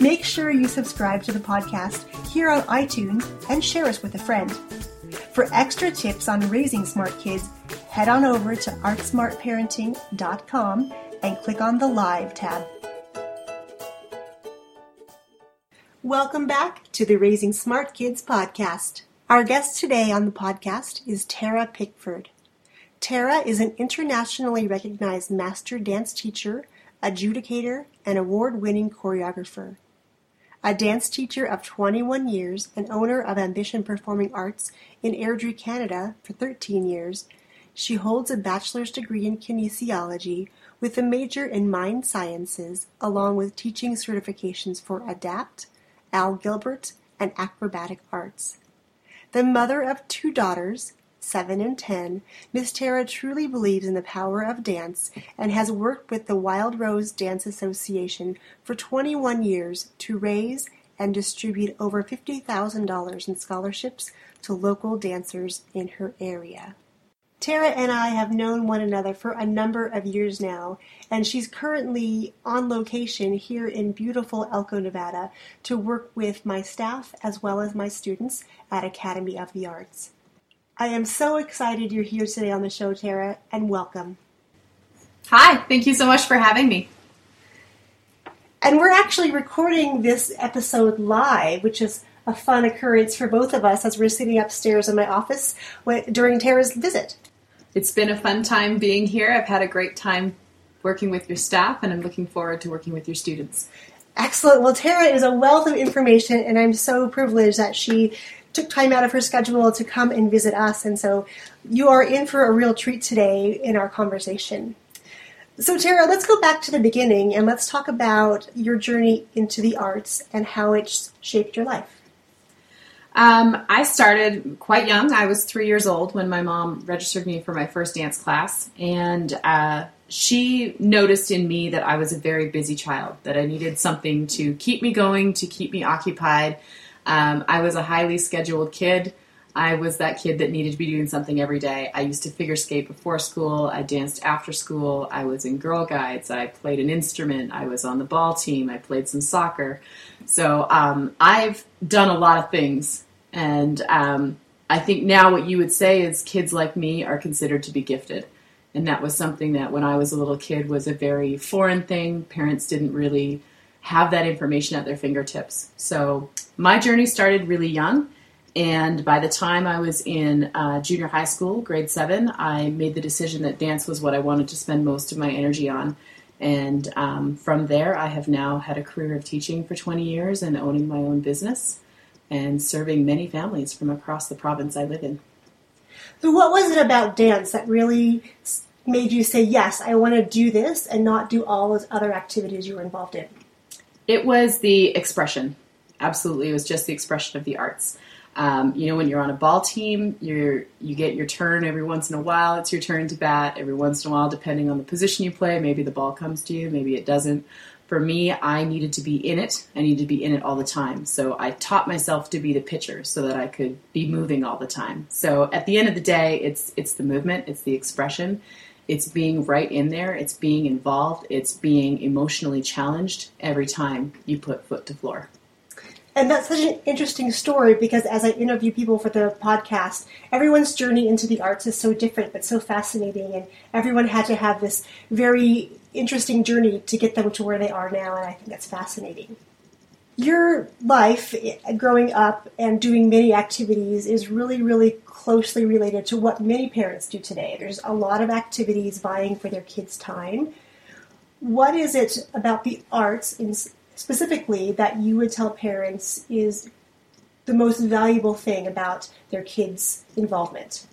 Make sure you subscribe to the podcast here on iTunes and share us with a friend. For extra tips on raising smart kids, head on over to artsmartparenting.com and click on the Live tab. Welcome back to the Raising Smart Kids podcast. Our guest today on the podcast is Tara Pickford. Tara is an internationally recognized master dance teacher, adjudicator, and award winning choreographer. A dance teacher of 21 years and owner of Ambition Performing Arts in Airdrie, Canada for 13 years, she holds a bachelor's degree in kinesiology with a major in mind sciences, along with teaching certifications for ADAPT, Al Gilbert, and acrobatic arts. The mother of two daughters, seven and ten, Miss Tara truly believes in the power of dance and has worked with the Wild Rose Dance Association for 21 years to raise and distribute over $50,000 in scholarships to local dancers in her area. Tara and I have known one another for a number of years now, and she's currently on location here in beautiful Elko, Nevada, to work with my staff as well as my students at Academy of the Arts. I am so excited you're here today on the show, Tara, and welcome. Hi, thank you so much for having me. And we're actually recording this episode live, which is a fun occurrence for both of us as we're sitting upstairs in my office during Tara's visit. It's been a fun time being here. I've had a great time working with your staff, and I'm looking forward to working with your students. Excellent. Well, Tara is a wealth of information, and I'm so privileged that she took time out of her schedule to come and visit us. And so you are in for a real treat today in our conversation. So, Tara, let's go back to the beginning and let's talk about your journey into the arts and how it's shaped your life. Um, I started quite young. I was three years old when my mom registered me for my first dance class, and uh, she noticed in me that I was a very busy child, that I needed something to keep me going, to keep me occupied. Um, I was a highly scheduled kid. I was that kid that needed to be doing something every day. I used to figure skate before school. I danced after school. I was in Girl Guides. I played an instrument. I was on the ball team. I played some soccer. So um, I've done a lot of things. And um, I think now what you would say is kids like me are considered to be gifted. And that was something that when I was a little kid was a very foreign thing. Parents didn't really have that information at their fingertips. So my journey started really young. And by the time I was in uh, junior high school, grade seven, I made the decision that dance was what I wanted to spend most of my energy on. And um, from there, I have now had a career of teaching for 20 years and owning my own business and serving many families from across the province I live in. So, what was it about dance that really made you say, Yes, I want to do this and not do all those other activities you were involved in? It was the expression. Absolutely. It was just the expression of the arts. Um, you know, when you're on a ball team, you you get your turn every once in a while. It's your turn to bat. Every once in a while, depending on the position you play, maybe the ball comes to you, maybe it doesn't. For me, I needed to be in it. I needed to be in it all the time. So I taught myself to be the pitcher so that I could be moving all the time. So at the end of the day, it's it's the movement, it's the expression, it's being right in there, it's being involved, it's being emotionally challenged every time you put foot to floor. And that's such an interesting story because as I interview people for the podcast, everyone's journey into the arts is so different but so fascinating. And everyone had to have this very interesting journey to get them to where they are now. And I think that's fascinating. Your life eh, growing up and doing many activities is really, really closely related to what many parents do today. There's a lot of activities vying for their kids' time. What is it about the arts specifically that you would tell parents is the most valuable thing about their kids' involvement?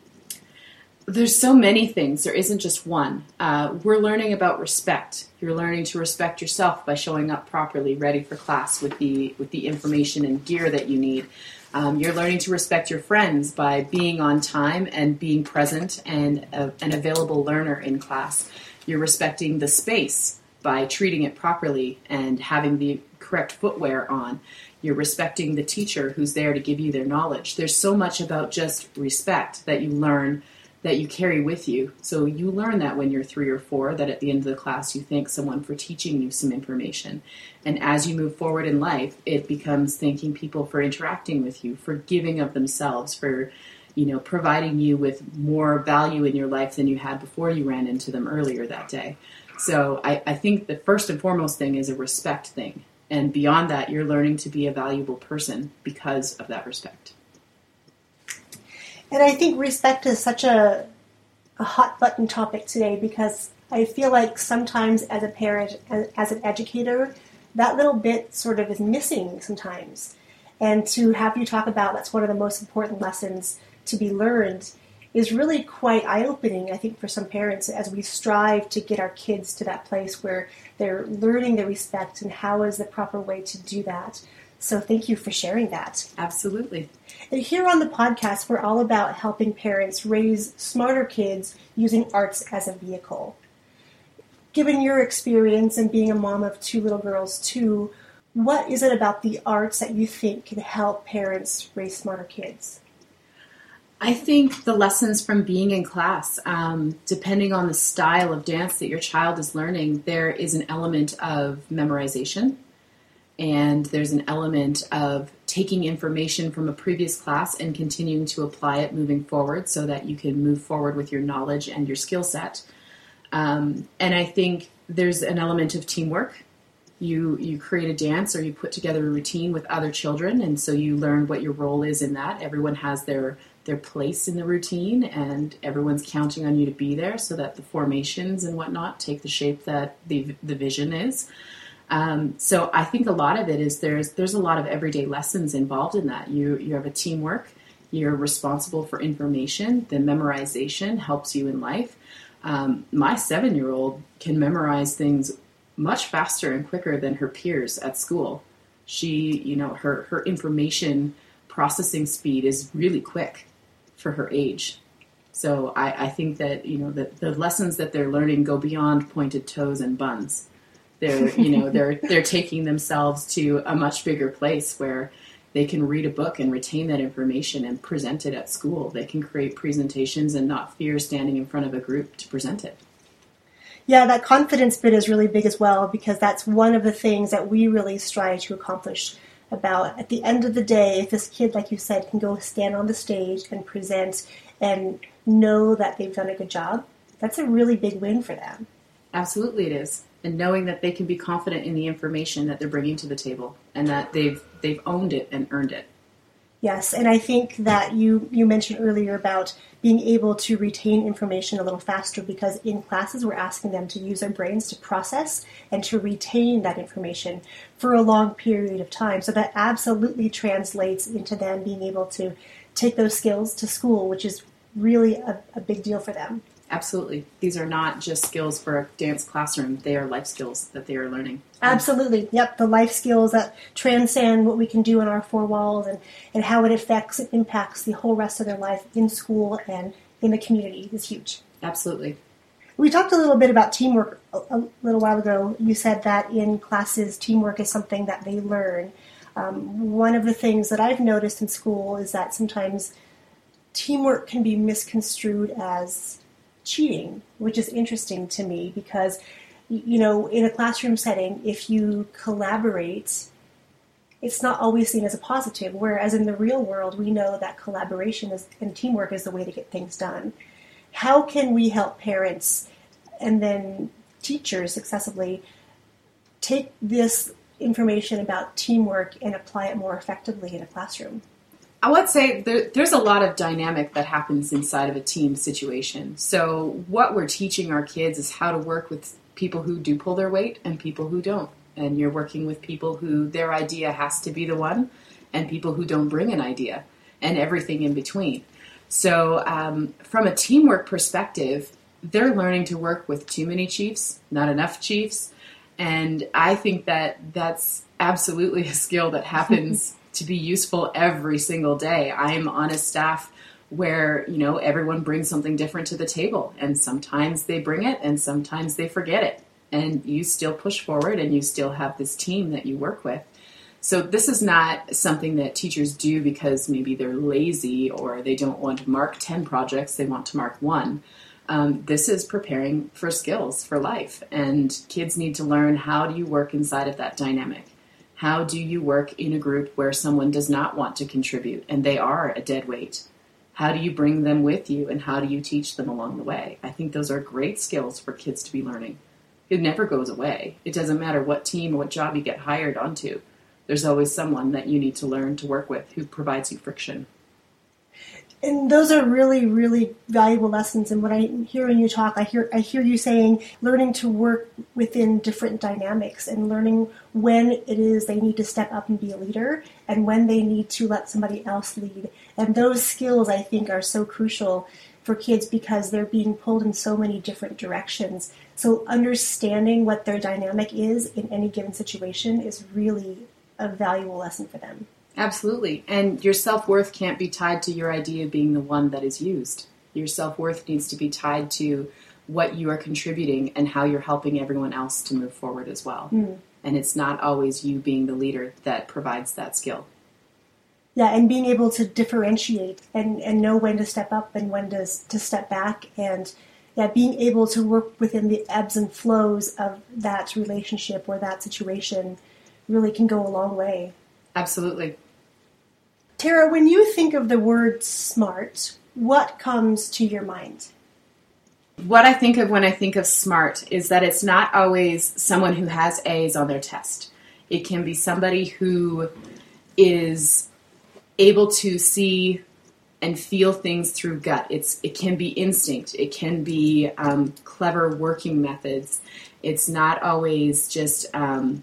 There's so many things. There isn't just one. Uh, we're learning about respect. You're learning to respect yourself by showing up properly, ready for class with the with the information and gear that you need. Um, you're learning to respect your friends by being on time and being present and a, an available learner in class. You're respecting the space by treating it properly and having the correct footwear on. You're respecting the teacher who's there to give you their knowledge. There's so much about just respect that you learn that you carry with you. So you learn that when you're three or four, that at the end of the class you thank someone for teaching you some information. And as you move forward in life, it becomes thanking people for interacting with you, for giving of themselves, for you know, providing you with more value in your life than you had before you ran into them earlier that day. So I, I think the first and foremost thing is a respect thing. And beyond that, you're learning to be a valuable person because of that respect. And I think respect is such a, a hot button topic today because I feel like sometimes as a parent, as, as an educator, that little bit sort of is missing sometimes. And to have you talk about that's one of the most important lessons to be learned is really quite eye opening, I think, for some parents as we strive to get our kids to that place where they're learning the respect and how is the proper way to do that. So thank you for sharing that. Absolutely. And here on the podcast, we're all about helping parents raise smarter kids using arts as a vehicle. Given your experience and being a mom of two little girls too, what is it about the arts that you think can help parents raise smarter kids? I think the lessons from being in class, um, depending on the style of dance that your child is learning, there is an element of memorization and there's an element of taking information from a previous class and continuing to apply it moving forward so that you can move forward with your knowledge and your skill set. Um, and I think there's an element of teamwork. You you create a dance or you put together a routine with other children, and so you learn what your role is in that. Everyone has their their place in the routine, and everyone's counting on you to be there so that the formations and whatnot take the shape that the the vision is. Um, so I think a lot of it is there's there's a lot of everyday lessons involved in that. You you have a teamwork. You're responsible for information. The memorization helps you in life. Um, my seven year old can memorize things much faster and quicker than her peers at school. She, you know, her her information processing speed is really quick for her age. So I, I think that you know the, the lessons that they're learning go beyond pointed toes and buns they're you know they're they're taking themselves to a much bigger place where they can read a book and retain that information and present it at school. They can create presentations and not fear standing in front of a group to present it. Yeah, that confidence bit is really big as well because that's one of the things that we really strive to accomplish. About at the end of the day, if this kid, like you said, can go stand on the stage and present and know that they've done a good job, that's a really big win for them. Absolutely, it is and knowing that they can be confident in the information that they're bringing to the table and that they've they've owned it and earned it. Yes, and I think that you you mentioned earlier about being able to retain information a little faster because in classes we're asking them to use their brains to process and to retain that information for a long period of time. So that absolutely translates into them being able to take those skills to school, which is really a, a big deal for them. Absolutely. These are not just skills for a dance classroom, they are life skills that they are learning. Absolutely. Yep. The life skills that transcend what we can do in our four walls and, and how it affects and impacts the whole rest of their life in school and in the community is huge. Absolutely. We talked a little bit about teamwork a, a little while ago. You said that in classes, teamwork is something that they learn. Um, one of the things that I've noticed in school is that sometimes teamwork can be misconstrued as cheating, which is interesting to me because, you know, in a classroom setting, if you collaborate, it's not always seen as a positive. Whereas in the real world, we know that collaboration is, and teamwork is the way to get things done. How can we help parents and then teachers successively take this information about teamwork and apply it more effectively in a classroom? I would say there, there's a lot of dynamic that happens inside of a team situation. So, what we're teaching our kids is how to work with people who do pull their weight and people who don't. And you're working with people who their idea has to be the one, and people who don't bring an idea, and everything in between. So, um, from a teamwork perspective, they're learning to work with too many chiefs, not enough chiefs. And I think that that's absolutely a skill that happens to be useful every single day. I'm on a staff where, you know, everyone brings something different to the table. And sometimes they bring it and sometimes they forget it. And you still push forward and you still have this team that you work with. So this is not something that teachers do because maybe they're lazy or they don't want to mark 10 projects, they want to mark one. Um, this is preparing for skills for life, and kids need to learn how do you work inside of that dynamic. How do you work in a group where someone does not want to contribute and they are a dead weight? How do you bring them with you and how do you teach them along the way? I think those are great skills for kids to be learning. It never goes away. It doesn't matter what team or what job you get hired onto there's always someone that you need to learn to work with who provides you friction. And those are really, really valuable lessons. And when I hear when you talk, I hear I hear you saying learning to work within different dynamics and learning when it is they need to step up and be a leader and when they need to let somebody else lead. And those skills I think are so crucial for kids because they're being pulled in so many different directions. So understanding what their dynamic is in any given situation is really a valuable lesson for them. Absolutely. And your self worth can't be tied to your idea of being the one that is used. Your self worth needs to be tied to what you are contributing and how you're helping everyone else to move forward as well. Mm. And it's not always you being the leader that provides that skill. Yeah, and being able to differentiate and, and know when to step up and when to, to step back and yeah, being able to work within the ebbs and flows of that relationship or that situation really can go a long way. Absolutely. Tara, when you think of the word smart, what comes to your mind? What I think of when I think of smart is that it's not always someone who has A's on their test. It can be somebody who is able to see and feel things through gut. It's it can be instinct. It can be um, clever working methods. It's not always just um,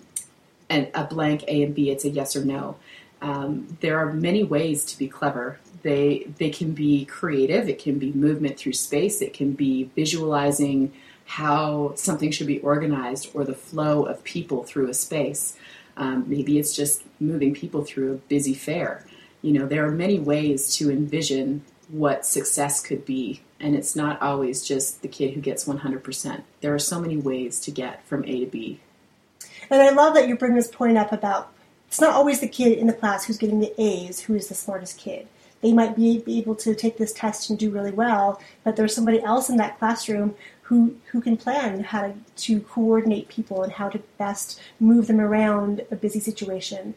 an, a blank A and B. It's a yes or no. Um, there are many ways to be clever. They they can be creative. It can be movement through space. It can be visualizing how something should be organized or the flow of people through a space. Um, maybe it's just moving people through a busy fair. You know, there are many ways to envision what success could be, and it's not always just the kid who gets 100%. There are so many ways to get from A to B and I love that you bring this point up about it's not always the kid in the class who's getting the A's who is the smartest kid. They might be able to take this test and do really well, but there's somebody else in that classroom who who can plan how to, to coordinate people and how to best move them around a busy situation.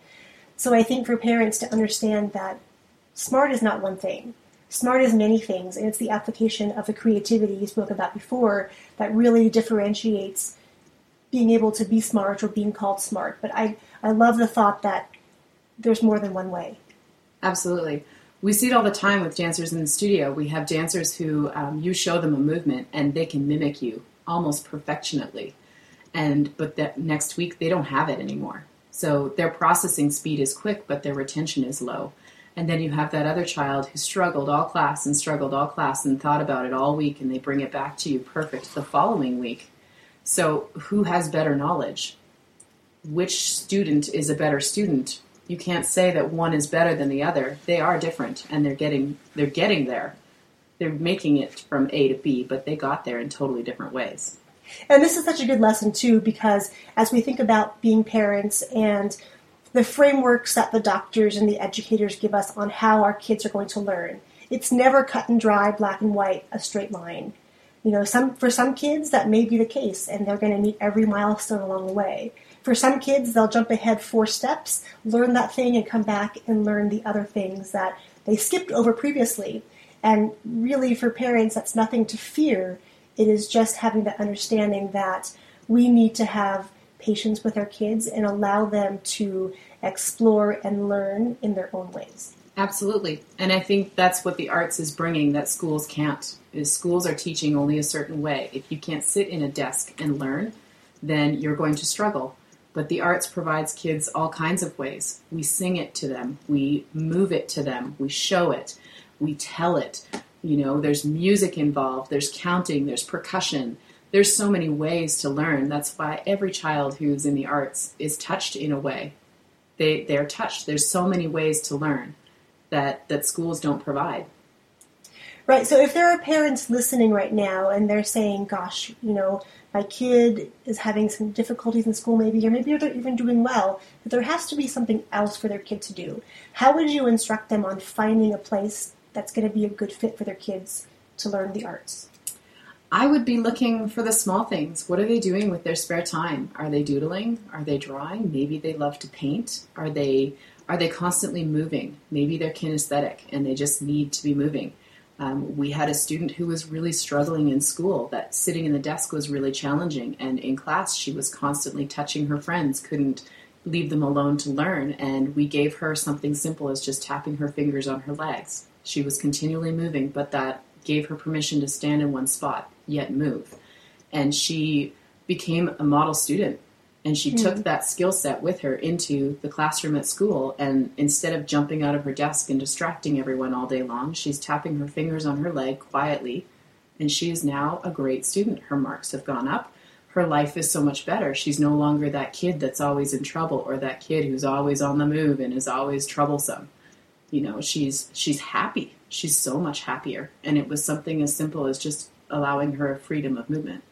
So I think for parents to understand that smart is not one thing. Smart is many things, and it's the application of the creativity you spoke about before that really differentiates being able to be smart or being called smart. But I, I love the thought that there's more than one way. Absolutely. We see it all the time with dancers in the studio. We have dancers who um, you show them a movement and they can mimic you almost perfectionately. And but that next week they don't have it anymore. So their processing speed is quick, but their retention is low. And then you have that other child who struggled all class and struggled all class and thought about it all week, and they bring it back to you perfect the following week so, who has better knowledge? Which student is a better student? You can't say that one is better than the other. They are different, and they're getting they're getting there. They're making it from A to B, but they got there in totally different ways. And this is such a good lesson too, because as we think about being parents and the frameworks that the doctors and the educators give us on how our kids are going to learn, it's never cut and dry, black and white, a straight line. You know, some for some kids that may be the case, and they're going to meet every milestone along the way. For some kids, they'll jump ahead four steps, learn that thing, and come back and learn the other things that they skipped over previously. And really, for parents, that's nothing to fear. It is just having the understanding that we need to have patience with our kids and allow them to explore and learn in their own ways. Absolutely. And I think that's what the arts is bringing that schools can't. Is schools are teaching only a certain way. If you can't sit in a desk and learn, then you're going to struggle. But the arts provides kids all kinds of ways. We sing it to them, we move it to them, we show it. we tell it. You know, there's music involved, there's counting, there's percussion. There's so many ways to learn. That's why every child who's in the arts is touched in a way. They they're touched. There's so many ways to learn that that schools don't provide. Right. So if there are parents listening right now and they're saying, "Gosh, you know, my kid is having some difficulties in school, maybe, or maybe they're even doing well, but there has to be something else for their kid to do." How would you instruct them on finding a place that's going to be a good fit for their kids to learn the arts? I would be looking for the small things. What are they doing with their spare time? Are they doodling? Are they drawing? Maybe they love to paint. Are they are they constantly moving? Maybe they're kinesthetic and they just need to be moving. Um, we had a student who was really struggling in school, that sitting in the desk was really challenging. And in class, she was constantly touching her friends, couldn't leave them alone to learn. And we gave her something simple as just tapping her fingers on her legs. She was continually moving, but that gave her permission to stand in one spot, yet move. And she became a model student and she mm. took hmm. that skill set with her into the classroom at school. And instead of jumping out of her desk and distracting everyone all day long, she's tapping her fingers on her leg quietly. And she is now a great student. Her marks have gone up. Her life is so much better. She's no longer that kid that's always in trouble or that kid who's always on the move and is always troublesome. You know, she's she's happy. She's so much happier. And it was something as simple as just allowing her freedom of movement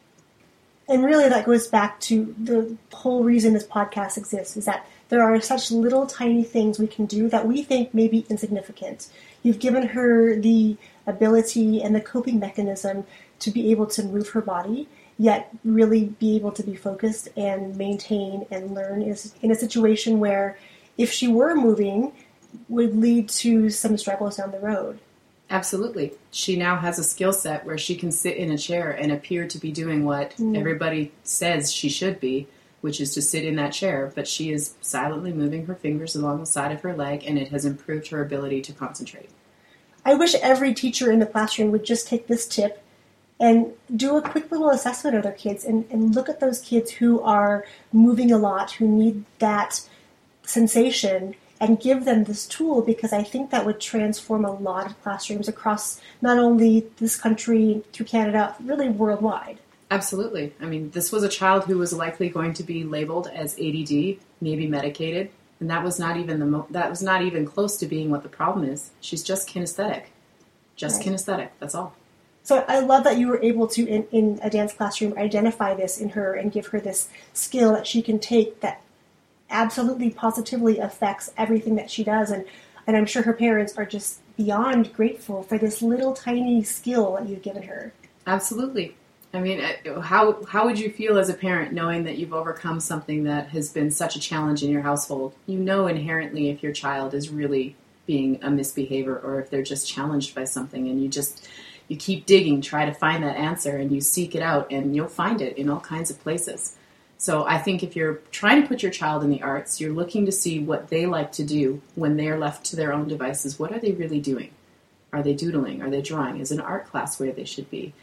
and really that goes back to the whole reason this podcast exists is that there are such little tiny things we can do that we think may be insignificant. You've given her the ability and the coping mechanism to be able to move her body, yet really be able to be focused and maintain and learn is in a situation where if she were moving would lead to some struggles down the road. Absolutely. She now has a skill set where she can sit in a chair and appear to be doing what mm. everybody says she should be, which is to sit in that chair, but she is silently moving her fingers along the side of her leg and it has improved her ability to concentrate. I wish every teacher in the classroom would just take this tip and do a quick little assessment of their kids and, and look at those kids who are moving a lot, who need that sensation and give them this tool because I think that would transform a lot of classrooms across not only this country, through Canada, really worldwide. Absolutely. I mean, this was a child who was likely going to be labeled as ADD, maybe medicated, and that was not even the mo- that was not even close to being what the problem is. She's just kinesthetic, just right. kinesthetic. That's all. So I love that you were able to, in, in a dance classroom, identify this in her and give her this skill that she can take that absolutely positively affects everything that she does and and I'm sure her parents are just beyond grateful for this little tiny skill that you've given her. Absolutely. I mean, how how would you feel as a parent knowing that you've overcome something that has been such a challenge in your household? You know inherently if your child is really being a misbehavior or if they're just challenged by something and you just you keep digging, try to find that answer and you seek it out and you'll find it in all kinds of places. So I think if you're trying to put your child in the arts, you're looking to see what they like to do when they're left to their own devices. What are they really doing? Are they doodling? Are they drawing? Is an art class where they should be?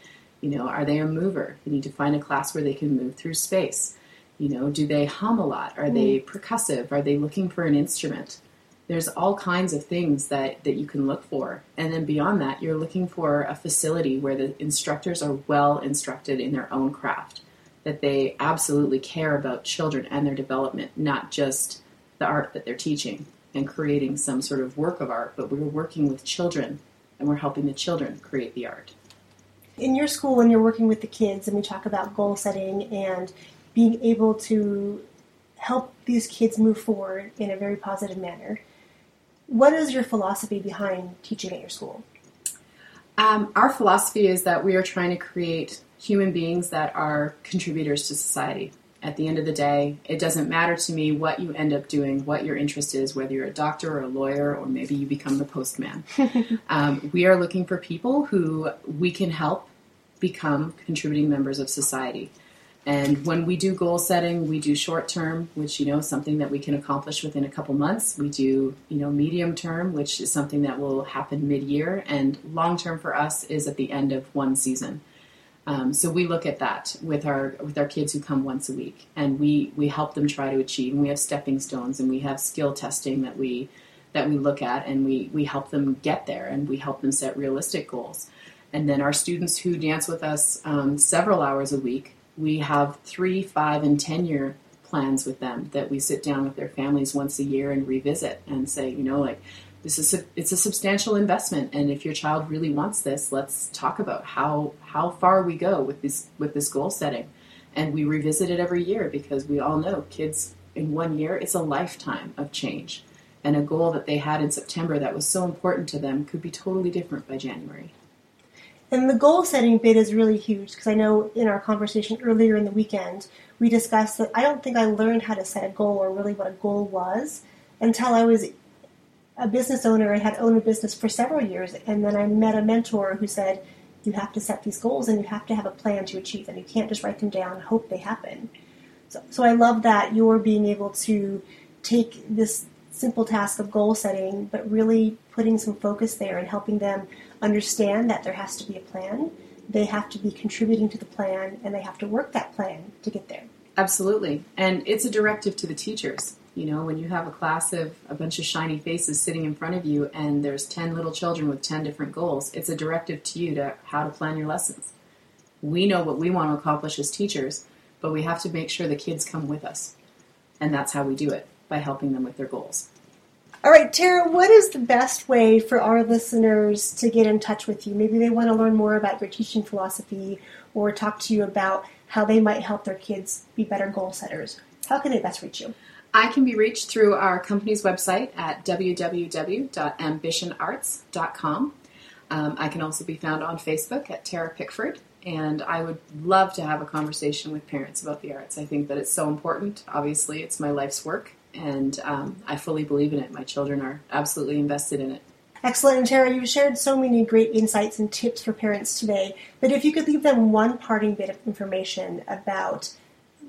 You know, are they a mover? You need to find a class where they can move through space. You know, do they hum a lot? Are they mm. percussive? Are they looking for an instrument? There's all kinds of things that, that you can look for. And then beyond that, you're looking for a facility where the instructors are well instructed in their own craft that they absolutely care about children and their development, not just the art that they're teaching and creating some sort of work of art, but we're working with children and we're helping the children create the art. In your school, when you're working with the kids and we talk about goal setting and being able to help these kids move forward in a very positive manner, what is your philosophy behind teaching at your school? Um, our philosophy is that we are trying to create human beings that are contributors to society. At the end of the day, it doesn't matter to me what you end up doing, what your interest is, whether you're a doctor or a lawyer, or maybe you become the postman. um, we are looking for people who we can help become contributing members of society. And when we do goal setting, we do short term, which you know something that we can accomplish within a couple months. We do you know medium term, which is something that will happen mid year, and long term for us is at the end of one season. Um, so we look at that with our with our kids who come once a week, and we we help them try to achieve. And we have stepping stones, and we have skill testing that we that we look at and we, we help them get there and we help them set realistic goals. And then our students who dance with us um, several hours a week, we have three, five, and 10 year plans with them that we sit down with their families once a year and revisit and say, you know, like, this is it's a substantial investment and if your child really wants this let's talk about how how far we go with this with this goal setting and we revisit it every year because we all know kids in one year it's a lifetime of change and a goal that they had in September that was so important to them could be totally different by January. And the goal setting bit is really huge because I know in our conversation earlier in the weekend, we discussed that I don't think I learned how to set a goal or really what a goal was until I was a business owner and had owned a business for several years. And then I met a mentor who said, You have to set these goals and you have to have a plan to achieve them. You can't just write them down and hope they happen. So, so I love that you're being able to take this simple task of goal setting, but really putting some focus there and helping them understand that there has to be a plan. They have to be contributing to the plan and they have to work that plan to get there. Absolutely. And it's a directive to the teachers. You know, when you have a class of a bunch of shiny faces sitting in front of you and there's 10 little children with 10 different goals, it's a directive to you to how to plan your lessons. We know what we want to accomplish as teachers, but we have to make sure the kids come with us. And that's how we do it by helping them with their goals. All right, Tara, what is the best way for our listeners to get in touch with you? Maybe they want to learn more about your teaching philosophy or talk to you about how they might help their kids be better goal setters. How can they best reach you? I can be reached through our company's website at www.ambitionarts.com. Um, I can also be found on Facebook at Tara Pickford, and I would love to have a conversation with parents about the arts. I think that it's so important. Obviously, it's my life's work, and um, I fully believe in it. My children are absolutely invested in it. Excellent. And Tara, you've shared so many great insights and tips for parents today. But if you could leave them one parting bit of information about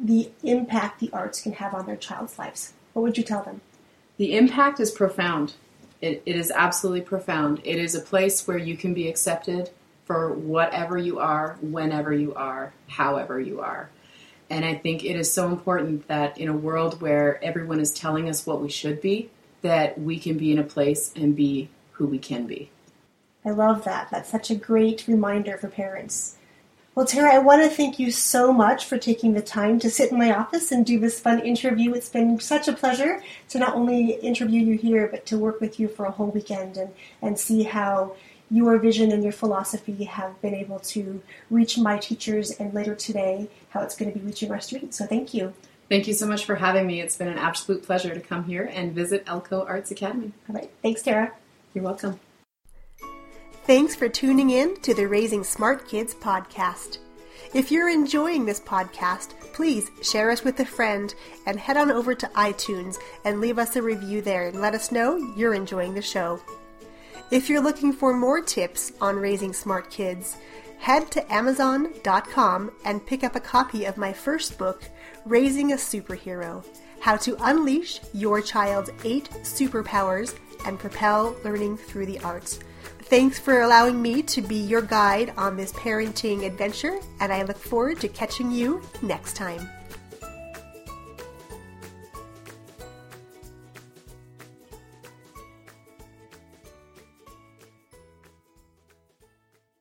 the impact the arts can have on their child's lives, what would you tell them? The impact is profound. It, it is absolutely profound. It is a place where you can be accepted for whatever you are, whenever you are, however you are. And I think it is so important that in a world where everyone is telling us what we should be, that we can be in a place and be who we can be. I love that. That's such a great reminder for parents. Well, Tara, I want to thank you so much for taking the time to sit in my office and do this fun interview. It's been such a pleasure to not only interview you here, but to work with you for a whole weekend and, and see how your vision and your philosophy have been able to reach my teachers and later today how it's going to be reaching our students. So thank you. Thank you so much for having me. It's been an absolute pleasure to come here and visit Elko Arts Academy. All right. Thanks, Tara. You're welcome. Thanks for tuning in to the Raising Smart Kids podcast. If you're enjoying this podcast, please share us with a friend and head on over to iTunes and leave us a review there and let us know you're enjoying the show. If you're looking for more tips on raising smart kids, head to Amazon.com and pick up a copy of my first book, Raising a Superhero How to Unleash Your Child's Eight Superpowers and Propel Learning Through the Arts. Thanks for allowing me to be your guide on this parenting adventure, and I look forward to catching you next time.